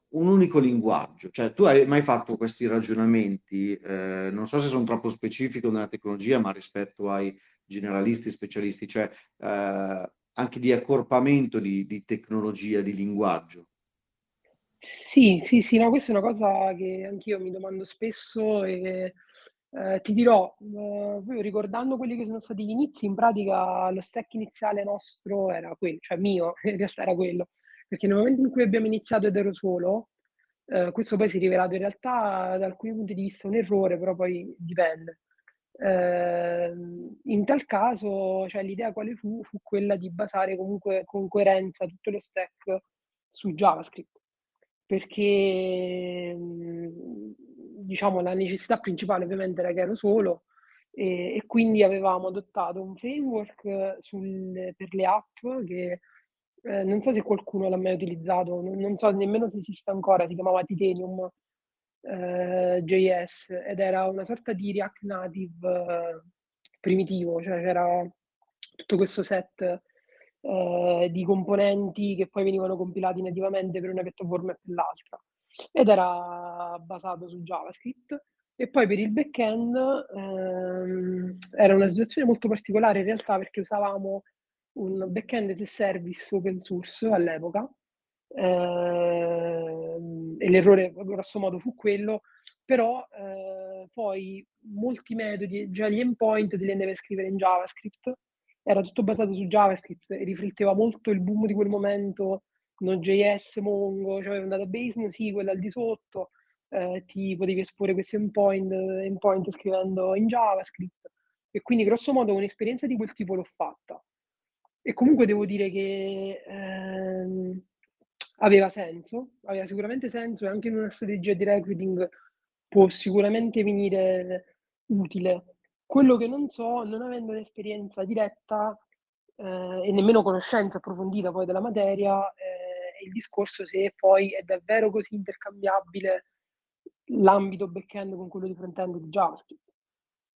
un unico linguaggio. Cioè, tu hai mai fatto questi ragionamenti, eh, non so se sono troppo specifico nella tecnologia, ma rispetto ai generalisti, specialisti, cioè eh, anche di accorpamento di, di tecnologia, di linguaggio. Sì, sì, sì, no, questa è una cosa che anch'io mi domando spesso e eh, ti dirò, eh, ricordando quelli che sono stati gli inizi, in pratica lo stack iniziale nostro era quello, cioè mio, in realtà era quello, perché nel momento in cui abbiamo iniziato ed ero solo, eh, questo poi si è rivelato in realtà da alcuni punti di vista un errore, però poi dipende. Eh, in tal caso, cioè, l'idea quale fu? Fu quella di basare comunque con coerenza tutto lo stack su JavaScript perché diciamo la necessità principale ovviamente era che ero solo e, e quindi avevamo adottato un framework sul, per le app che eh, non so se qualcuno l'ha mai utilizzato, non, non, so nemmeno se esiste ancora, si chiamava Titanium eh, JS ed era una sorta di React Native eh, primitivo, cioè c'era tutto questo set eh, di componenti che poi venivano compilati nativamente per una piattaforma e per l'altra. Ed era basato su JavaScript. E poi per il backend ehm, era una situazione molto particolare in realtà perché usavamo un backend as a service open source all'epoca ehm, e l'errore grosso modo fu quello, però eh, poi molti metodi, già gli endpoint li andava a scrivere in JavaScript era tutto basato su JavaScript e rifletteva molto il boom di quel momento, Node.js, Mongo, cioè un database, no, sì, quello al di sotto, eh, ti potevi esporre questi endpoint, endpoint scrivendo in JavaScript e quindi grosso modo un'esperienza di quel tipo l'ho fatta. E comunque devo dire che ehm, aveva senso, aveva sicuramente senso e anche in una strategia di recruiting può sicuramente venire utile quello che non so, non avendo un'esperienza diretta eh, e nemmeno conoscenza approfondita poi della materia, eh, è il discorso se poi è davvero così intercambiabile l'ambito back-end con quello di front-end di JavaScript.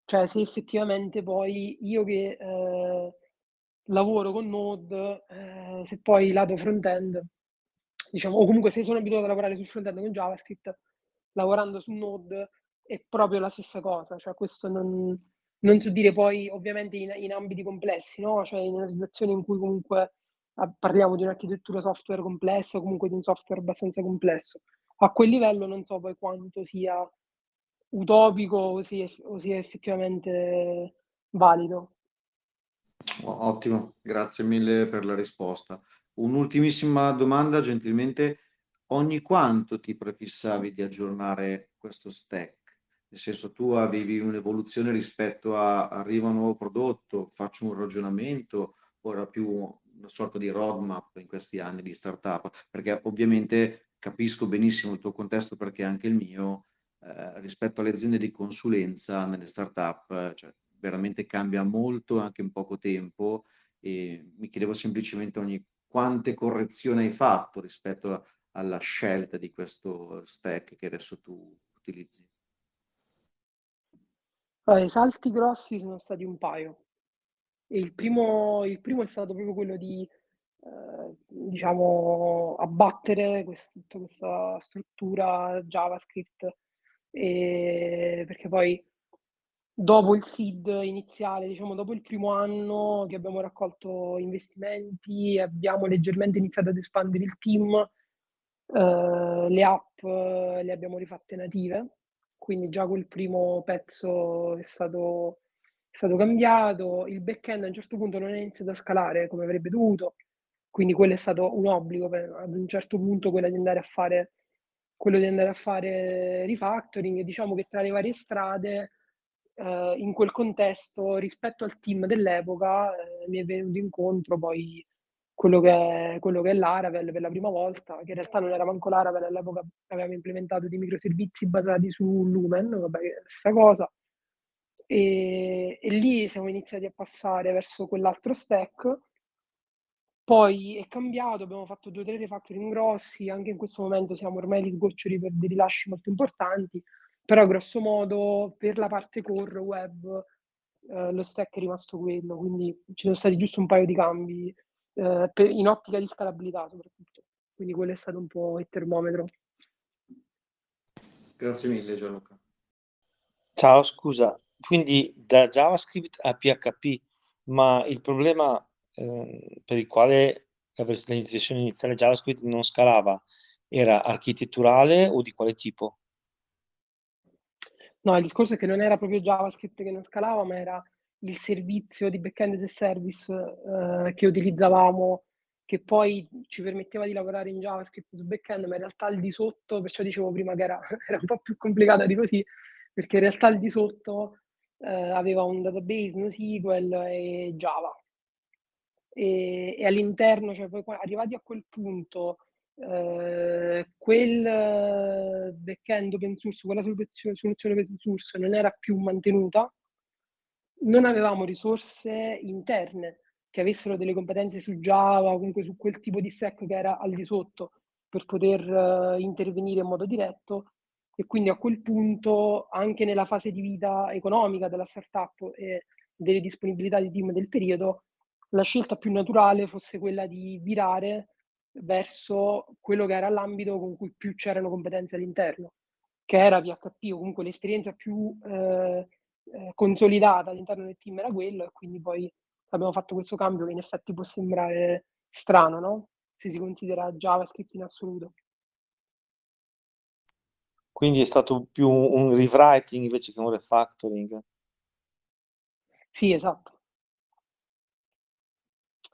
Cioè se effettivamente poi io che eh, lavoro con Node, eh, se poi lato front-end, diciamo, o comunque se sono abituato a lavorare sul front-end con JavaScript, lavorando su Node è proprio la stessa cosa, cioè questo non, non so dire poi ovviamente in, in ambiti complessi, no? Cioè in una situazione in cui comunque ah, parliamo di un'architettura software complessa comunque di un software abbastanza complesso. A quel livello non so poi quanto sia utopico o sia, o sia effettivamente valido. Ottimo, grazie mille per la risposta. Un'ultimissima domanda, gentilmente. Ogni quanto ti prefissavi di aggiornare questo stack? nel senso tu avevi un'evoluzione rispetto a arriva un nuovo prodotto, faccio un ragionamento, ora più una sorta di roadmap in questi anni di startup, perché ovviamente capisco benissimo il tuo contesto perché anche il mio, eh, rispetto alle aziende di consulenza nelle startup, cioè, veramente cambia molto anche in poco tempo e mi chiedevo semplicemente ogni quante correzioni hai fatto rispetto a, alla scelta di questo stack che adesso tu utilizzi. Allora, i salti grossi sono stati un paio. Il primo, il primo è stato proprio quello di, eh, diciamo, abbattere quest- tutta questa struttura JavaScript, e, perché poi dopo il seed iniziale, diciamo dopo il primo anno che abbiamo raccolto investimenti, abbiamo leggermente iniziato ad espandere il team, eh, le app eh, le abbiamo rifatte native, quindi già quel primo pezzo è stato, è stato cambiato, il back-end a un certo punto non è iniziato a scalare come avrebbe dovuto, quindi quello è stato un obbligo per, ad un certo punto quello di andare a fare quello di andare a fare refactoring, diciamo che tra le varie strade eh, in quel contesto rispetto al team dell'epoca eh, mi è venuto incontro poi quello che, è, quello che è l'Aravel per la prima volta, che in realtà non era manco l'Aravel, all'epoca avevamo implementato dei microservizi basati su Lumen, vabbè, stessa cosa. E, e lì siamo iniziati a passare verso quell'altro stack. Poi è cambiato, abbiamo fatto due o tre refactoring grossi, anche in questo momento siamo ormai gli sgoccioli per dei rilasci molto importanti, però grosso modo per la parte core web eh, lo stack è rimasto quello, quindi ci sono stati giusto un paio di cambi eh, per, in ottica di scalabilità soprattutto. Quindi quello è stato un po' il termometro. Grazie mille Gianluca. Ciao, scusa, quindi da JavaScript a PHP, ma il problema eh, per il quale la versione iniziale JavaScript non scalava era architetturale o di quale tipo? No, il discorso è che non era proprio JavaScript che non scalava, ma era il servizio di backend as a service eh, che utilizzavamo, che poi ci permetteva di lavorare in JavaScript su backend, ma in realtà al di sotto, perciò dicevo prima che era, era un po' più complicata di così, perché in realtà al di sotto eh, aveva un database NoSQL e Java. E, e all'interno, cioè poi arrivati a quel punto, eh, quel backend open source, quella soluzione, soluzione open source non era più mantenuta, non avevamo risorse interne che avessero delle competenze su Java o comunque su quel tipo di stack che era al di sotto per poter uh, intervenire in modo diretto. E quindi a quel punto anche nella fase di vita economica della startup e delle disponibilità di team del periodo la scelta più naturale fosse quella di virare verso quello che era l'ambito con cui più c'erano competenze all'interno, che era PHP o comunque l'esperienza più eh, eh, consolidata all'interno del team era quello e quindi poi abbiamo fatto questo cambio che in effetti può sembrare strano, no? Se si considera JavaScript in assoluto. Quindi è stato più un rewriting invece che un refactoring. Sì, esatto.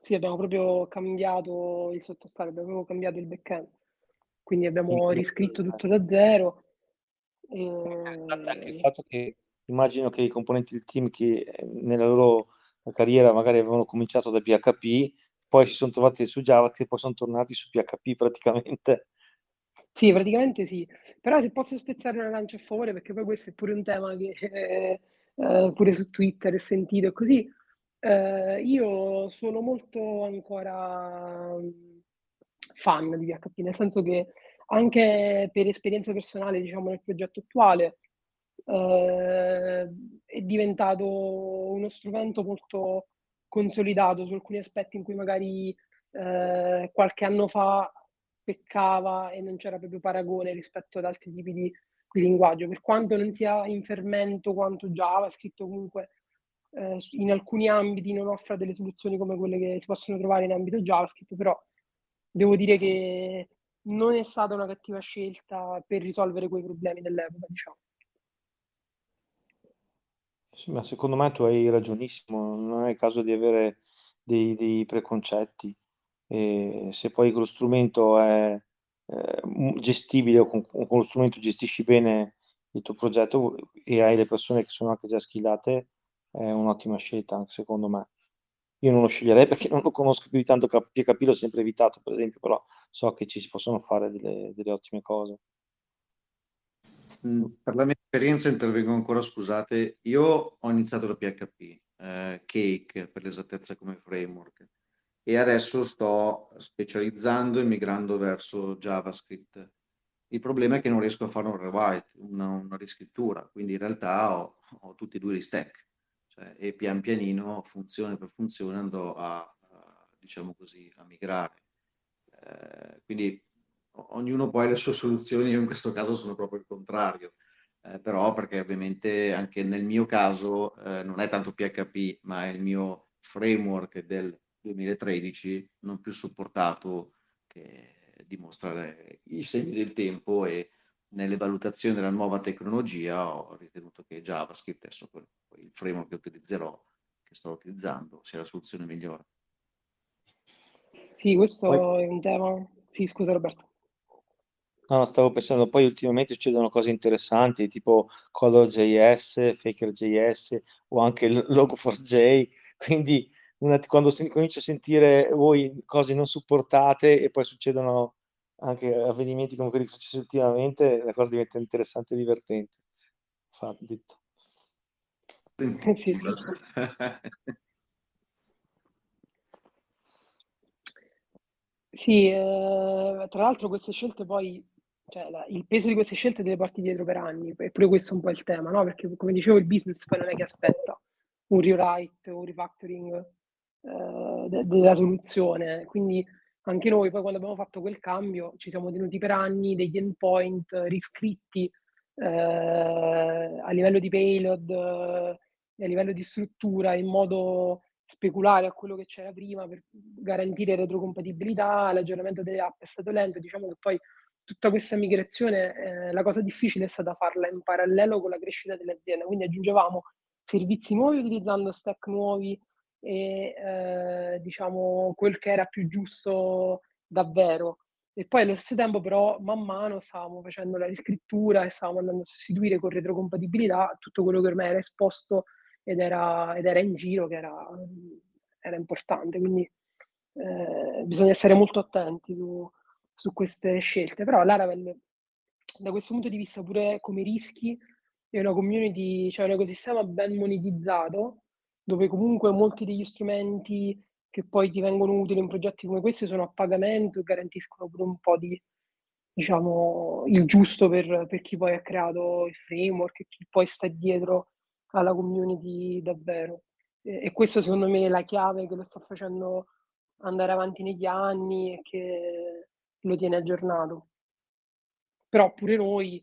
Sì, abbiamo proprio cambiato il sottostante, abbiamo proprio cambiato il backend. Quindi abbiamo riscritto tutto da zero. E... Anche il fatto che immagino che i componenti del team che eh, nella loro carriera magari avevano cominciato da PHP, poi si sono trovati su Java, che poi sono tornati su PHP praticamente. Sì, praticamente sì. Però se posso spezzare una lancia a favore, perché poi questo è pure un tema che eh, eh, pure su Twitter è sentito e così, eh, io sono molto ancora mm, fan di PHP, nel senso che anche per esperienza personale, diciamo, nel progetto attuale, eh, è diventato uno strumento molto consolidato su alcuni aspetti in cui magari eh, qualche anno fa peccava e non c'era proprio paragone rispetto ad altri tipi di, di linguaggio, per quanto non sia in fermento quanto Java, scritto comunque eh, in alcuni ambiti non offra delle soluzioni come quelle che si possono trovare in ambito JavaScript, però devo dire che non è stata una cattiva scelta per risolvere quei problemi dell'epoca, diciamo. Sì, ma secondo me tu hai ragionissimo, non è il caso di avere dei, dei preconcetti. E se poi quello strumento è eh, gestibile o con, con lo strumento gestisci bene il tuo progetto e hai le persone che sono anche già skillate, è un'ottima scelta anche secondo me. Io non lo sceglierei perché non lo conosco più di tanto, PHP l'ho sempre evitato per esempio, però so che ci si possono fare delle, delle ottime cose. Mm, per la mia esperienza intervengo ancora, scusate, io ho iniziato da PHP, eh, Cake per l'esattezza come framework, e adesso sto specializzando e migrando verso JavaScript. Il problema è che non riesco a fare un rewrite, una, una riscrittura, quindi in realtà ho, ho tutti e due gli stack. Cioè, e pian pianino, funzione per funzione, andò a, a diciamo così, a migrare. Eh, quindi ognuno poi ha le sue soluzioni, io in questo caso sono proprio il contrario. Eh, però perché ovviamente anche nel mio caso eh, non è tanto PHP, ma è il mio framework del 2013 non più supportato che dimostra i segni del tempo e nelle valutazioni della nuova tecnologia ho ritenuto che JavaScript, adesso il framework che utilizzerò, che sto utilizzando, sia la soluzione migliore. Sì, questo poi... è un tema. Sì, scusa Roberto. No, stavo pensando, poi ultimamente succedono cose interessanti, tipo Color.js, Faker.js o anche Log4j, quindi una, quando si comincia a sentire voi cose non supportate e poi succedono anche avvenimenti come quelli che sono successi ultimamente, la cosa diventa interessante e divertente. Fa, detto. Sì, eh, tra l'altro queste scelte poi, cioè la, il peso di queste scelte deve porti dietro per anni, e pure questo è un po' il tema, no? Perché come dicevo il business poi non è che aspetta un rewrite o un refactoring eh, de- della soluzione, quindi anche noi poi quando abbiamo fatto quel cambio ci siamo tenuti per anni degli endpoint riscritti eh, a livello di payload eh, a livello di struttura in modo speculare a quello che c'era prima per garantire retrocompatibilità, l'aggiornamento delle app è stato lento, diciamo che poi tutta questa migrazione, eh, la cosa difficile è stata farla in parallelo con la crescita dell'azienda, quindi aggiungevamo servizi nuovi utilizzando stack nuovi, e eh, diciamo quel che era più giusto davvero. E poi allo stesso tempo però man mano stavamo facendo la riscrittura e stavamo andando a sostituire con retrocompatibilità tutto quello che ormai era esposto ed era, ed era in giro, che era, era importante. Quindi eh, bisogna essere molto attenti su, su queste scelte. Però Laravel, da questo punto di vista, pure come rischi, è una community, cioè un ecosistema ben monetizzato, dove comunque molti degli strumenti che poi ti vengono utili in progetti come questi sono a pagamento e garantiscono pure un po' di, diciamo, il giusto per, per chi poi ha creato il framework e chi poi sta dietro alla community davvero. E, e questo secondo me è la chiave che lo sta facendo andare avanti negli anni e che lo tiene aggiornato. Però pure noi,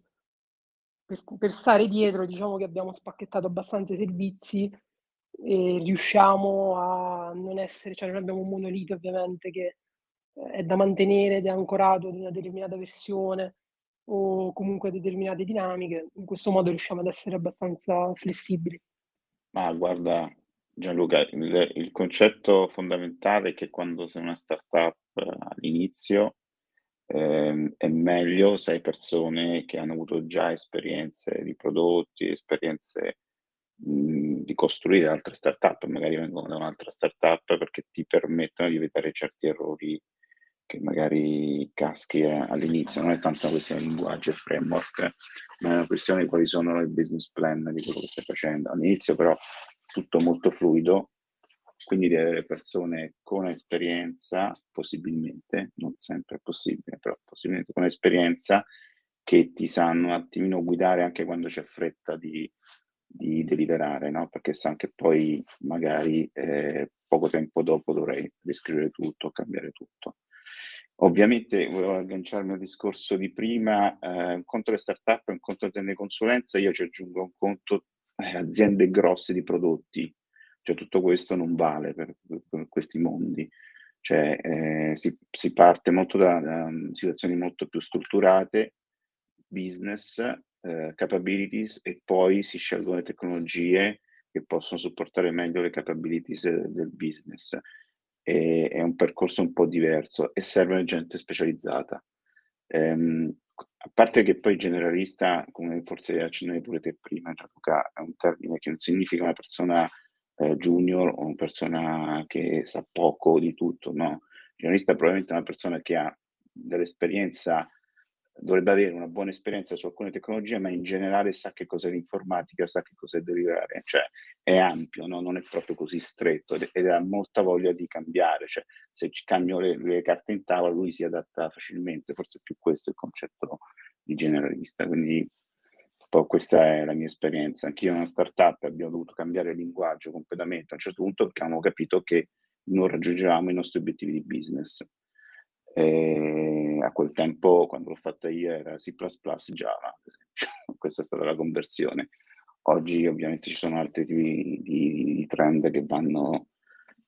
per, per stare dietro, diciamo che abbiamo spacchettato abbastanza i servizi e riusciamo a non essere, cioè non abbiamo un monolite ovviamente che eh, è da mantenere ed è ancorato ad una determinata versione o comunque determinate dinamiche, in questo modo riusciamo ad essere abbastanza flessibili. Ma guarda Gianluca, il, il concetto fondamentale è che quando sei una startup eh, all'inizio eh, è meglio se hai persone che hanno avuto già esperienze di prodotti, esperienze Mhmm, di costruire altre startup, magari vengono da un'altra startup perché ti permettono di evitare certi errori che magari caschi all'inizio. Non è tanto una questione di linguaggio e framework, ma è una questione di quali sono i business plan di quello che stai facendo. All'inizio però tutto molto fluido, quindi di avere persone con esperienza, possibilmente, non sempre è possibile, però possibilmente con esperienza, che ti sanno un attimino guidare anche quando c'è fretta di di deliberare, no? perché sa che poi magari eh, poco tempo dopo dovrei riscrivere tutto, cambiare tutto. Ovviamente volevo agganciarmi al discorso di prima, eh, un conto le start-up, un conto aziende di consulenza, io ci aggiungo un conto eh, aziende grosse di prodotti, cioè tutto questo non vale per, per questi mondi, cioè eh, si, si, parte molto da, da situazioni molto più strutturate, business, eh, capabilities e poi si scelgono le tecnologie che possono supportare meglio le capabilities del business. E, è un percorso un po' diverso e serve gente specializzata. Ehm, a parte che poi generalista, come forse accennavi pure te prima, Gianluca, è un termine che non significa una persona eh, junior o una persona che sa poco di tutto, no. Generalista è probabilmente una persona che ha dell'esperienza dovrebbe avere una buona esperienza su alcune tecnologie, ma in generale sa che cos'è l'informatica, sa che cos'è derivare, cioè è ampio, no? non è proprio così stretto ed, ha molta voglia di cambiare, cioè se cambio le, le, carte in tavola lui si adatta facilmente, forse è più questo il concetto di generalista, quindi questa è la mia esperienza. Anch'io in una startup abbiamo dovuto cambiare linguaggio completamente a un certo punto perché abbiamo capito che non raggiungevamo i nostri obiettivi di business. E a quel tempo, quando l'ho fatta io, era C++ Java. Questa è stata la conversione. Oggi ovviamente ci sono altri tipi di, di trend che vanno,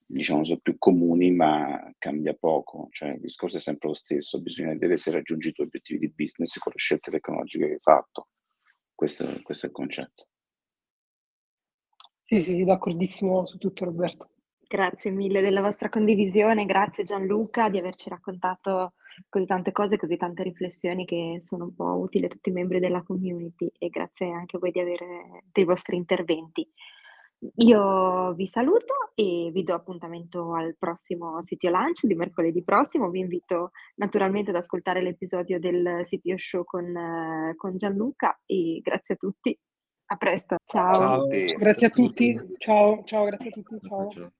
diciamo, sono più comuni, ma cambia poco. Cioè, il discorso è sempre lo stesso. Bisogna vedere se raggiungi i tuoi obiettivi di business con le scelte tecnologiche che hai fatto. Questo, questo è il concetto. Sì, sì, sì, d'accordissimo su tutto Roberto. Grazie mille della vostra condivisione, grazie Gianluca di averci raccontato così tante cose, così tante riflessioni che sono un po' utili a tutti i membri della community e grazie anche a voi di avere dei vostri interventi. Io vi saluto e vi do appuntamento al prossimo sitio lunch di mercoledì prossimo. Vi invito naturalmente ad ascoltare l'episodio del CTO Show con, con Gianluca e grazie a tutti. A presto. Ciao. ciao. Grazie a tutti. Ciao, ciao, grazie a tutti. ciao.